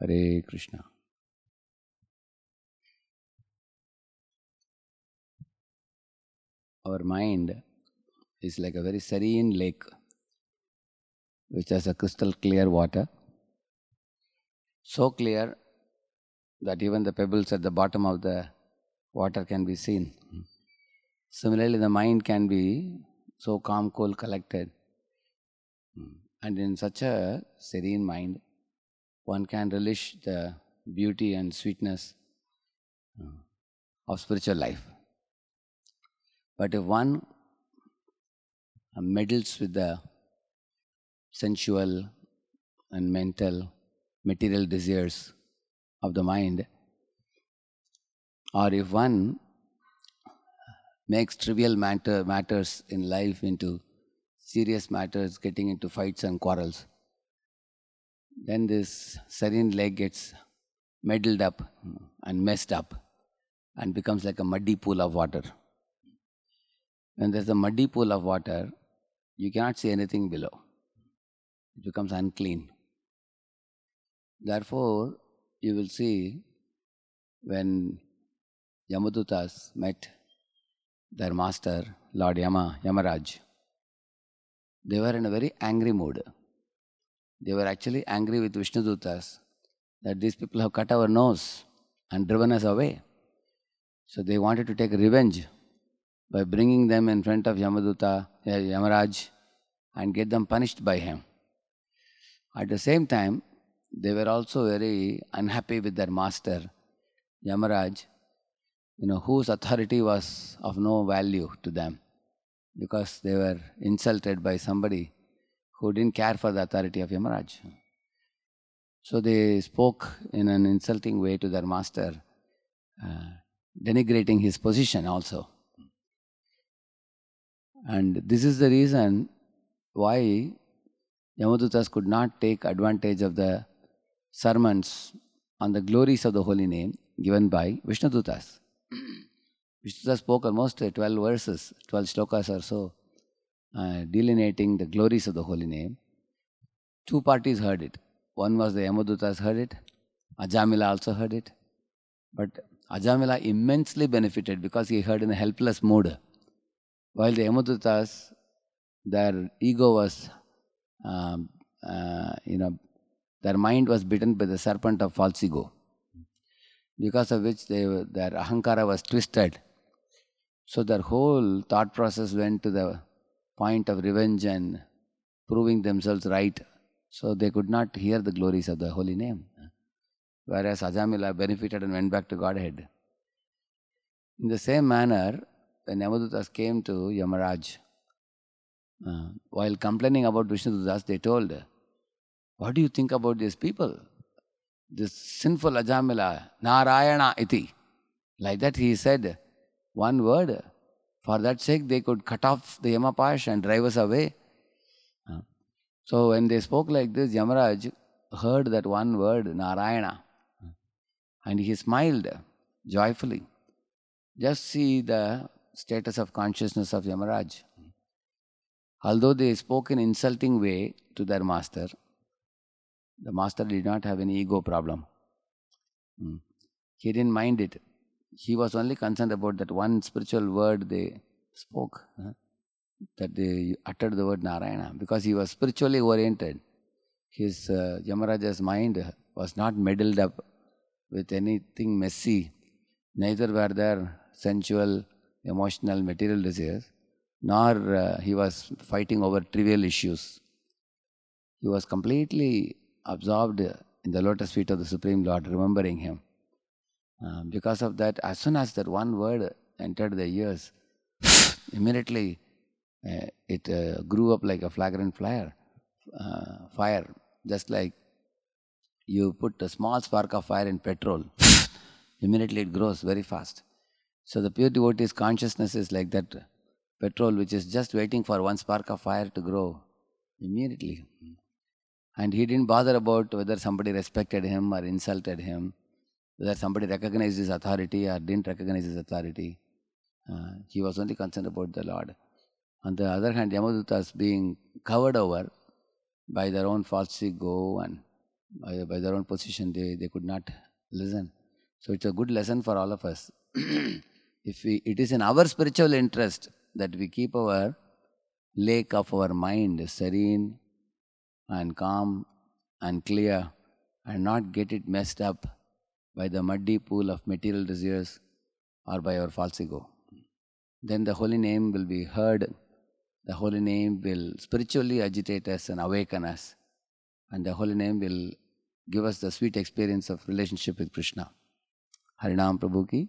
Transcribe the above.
Hare Krishna. Our mind is like a very serene lake which has a crystal clear water. So clear that even the pebbles at the bottom of the water can be seen. Similarly, the mind can be so calm, cool, collected. And in such a serene mind, one can relish the beauty and sweetness uh, of spiritual life. But if one uh, meddles with the sensual and mental, material desires of the mind, or if one makes trivial matter, matters in life into serious matters, getting into fights and quarrels, then this serene leg gets muddled up and messed up and becomes like a muddy pool of water. When there's a muddy pool of water, you cannot see anything below. It becomes unclean. Therefore, you will see when Yamadutas met their master, Lord Yama, Yamaraj, they were in a very angry mood. They were actually angry with Vishnudutas that these people have cut our nose and driven us away. So they wanted to take revenge by bringing them in front of Yamaduta, uh, Yamaraj, and get them punished by him. At the same time, they were also very unhappy with their master, Yamaraj, you know, whose authority was of no value to them because they were insulted by somebody who didn't care for the authority of Yamaraj. So they spoke in an insulting way to their master, uh, denigrating his position also. And this is the reason why Yamadutas could not take advantage of the sermons on the glories of the holy name given by Vishnudutas. Vishnudutas spoke almost 12 verses, 12 shlokas or so, uh, delineating the glories of the holy name. Two parties heard it. One was the Yamadutas heard it, Ajamila also heard it. But Ajamila immensely benefited because he heard in a helpless mood. While the Yamadutas, their ego was, um, uh, you know, their mind was bitten by the serpent of false ego, because of which they, their ahankara was twisted. So their whole thought process went to the point of revenge and proving themselves right. So they could not hear the glories of the holy name. Whereas Ajamila benefited and went back to Godhead. In the same manner, when Yamadutas came to Yamaraj, uh, while complaining about Vishnudutas, they told, What do you think about these people? This sinful Ajamila, Narayana iti. Like that he said one word. For that sake, they could cut off the Yamapash and drive us away. Uh, so when they spoke like this, Yamaraj heard that one word, Narayana, and he smiled joyfully. Just see the status of consciousness of Yamaraj. Although they spoke in insulting way to their master, the master did not have any ego problem. Hmm. He didn't mind it. He was only concerned about that one spiritual word they spoke, that they uttered the word Narayana, because he was spiritually oriented. His uh, Yamaraja's mind was not meddled up with anything messy. Neither were there sensual, emotional, material desires, nor uh, he was fighting over trivial issues. He was completely absorbed in the lotus feet of the Supreme Lord, remembering Him. Uh, because of that, as soon as that one word entered the ears, immediately uh, it uh, grew up like a flagrant fire, fire, just like you put a small spark of fire in petrol, immediately it grows very fast. So the pure devotee's consciousness is like that petrol which is just waiting for one spark of fire to grow immediately. And he didn't bother about whether somebody respected him or insulted him, whether somebody recognized his authority or didn't recognize his authority. Uh, he was only concerned about the Lord. On the other hand, Yamadutas being covered over by their own false ego and by, by their own position, they, they could not listen. So it's a good lesson for all of us. if we, it is in our spiritual interest that we keep our lake of our mind serene and calm and clear and not get it messed up by the muddy pool of material desires or by our false ego. Then the holy name will be heard. The holy name will spiritually agitate us and awaken us. And the holy name will give us the sweet experience of relationship with Krishna. Harinam Prabhu ki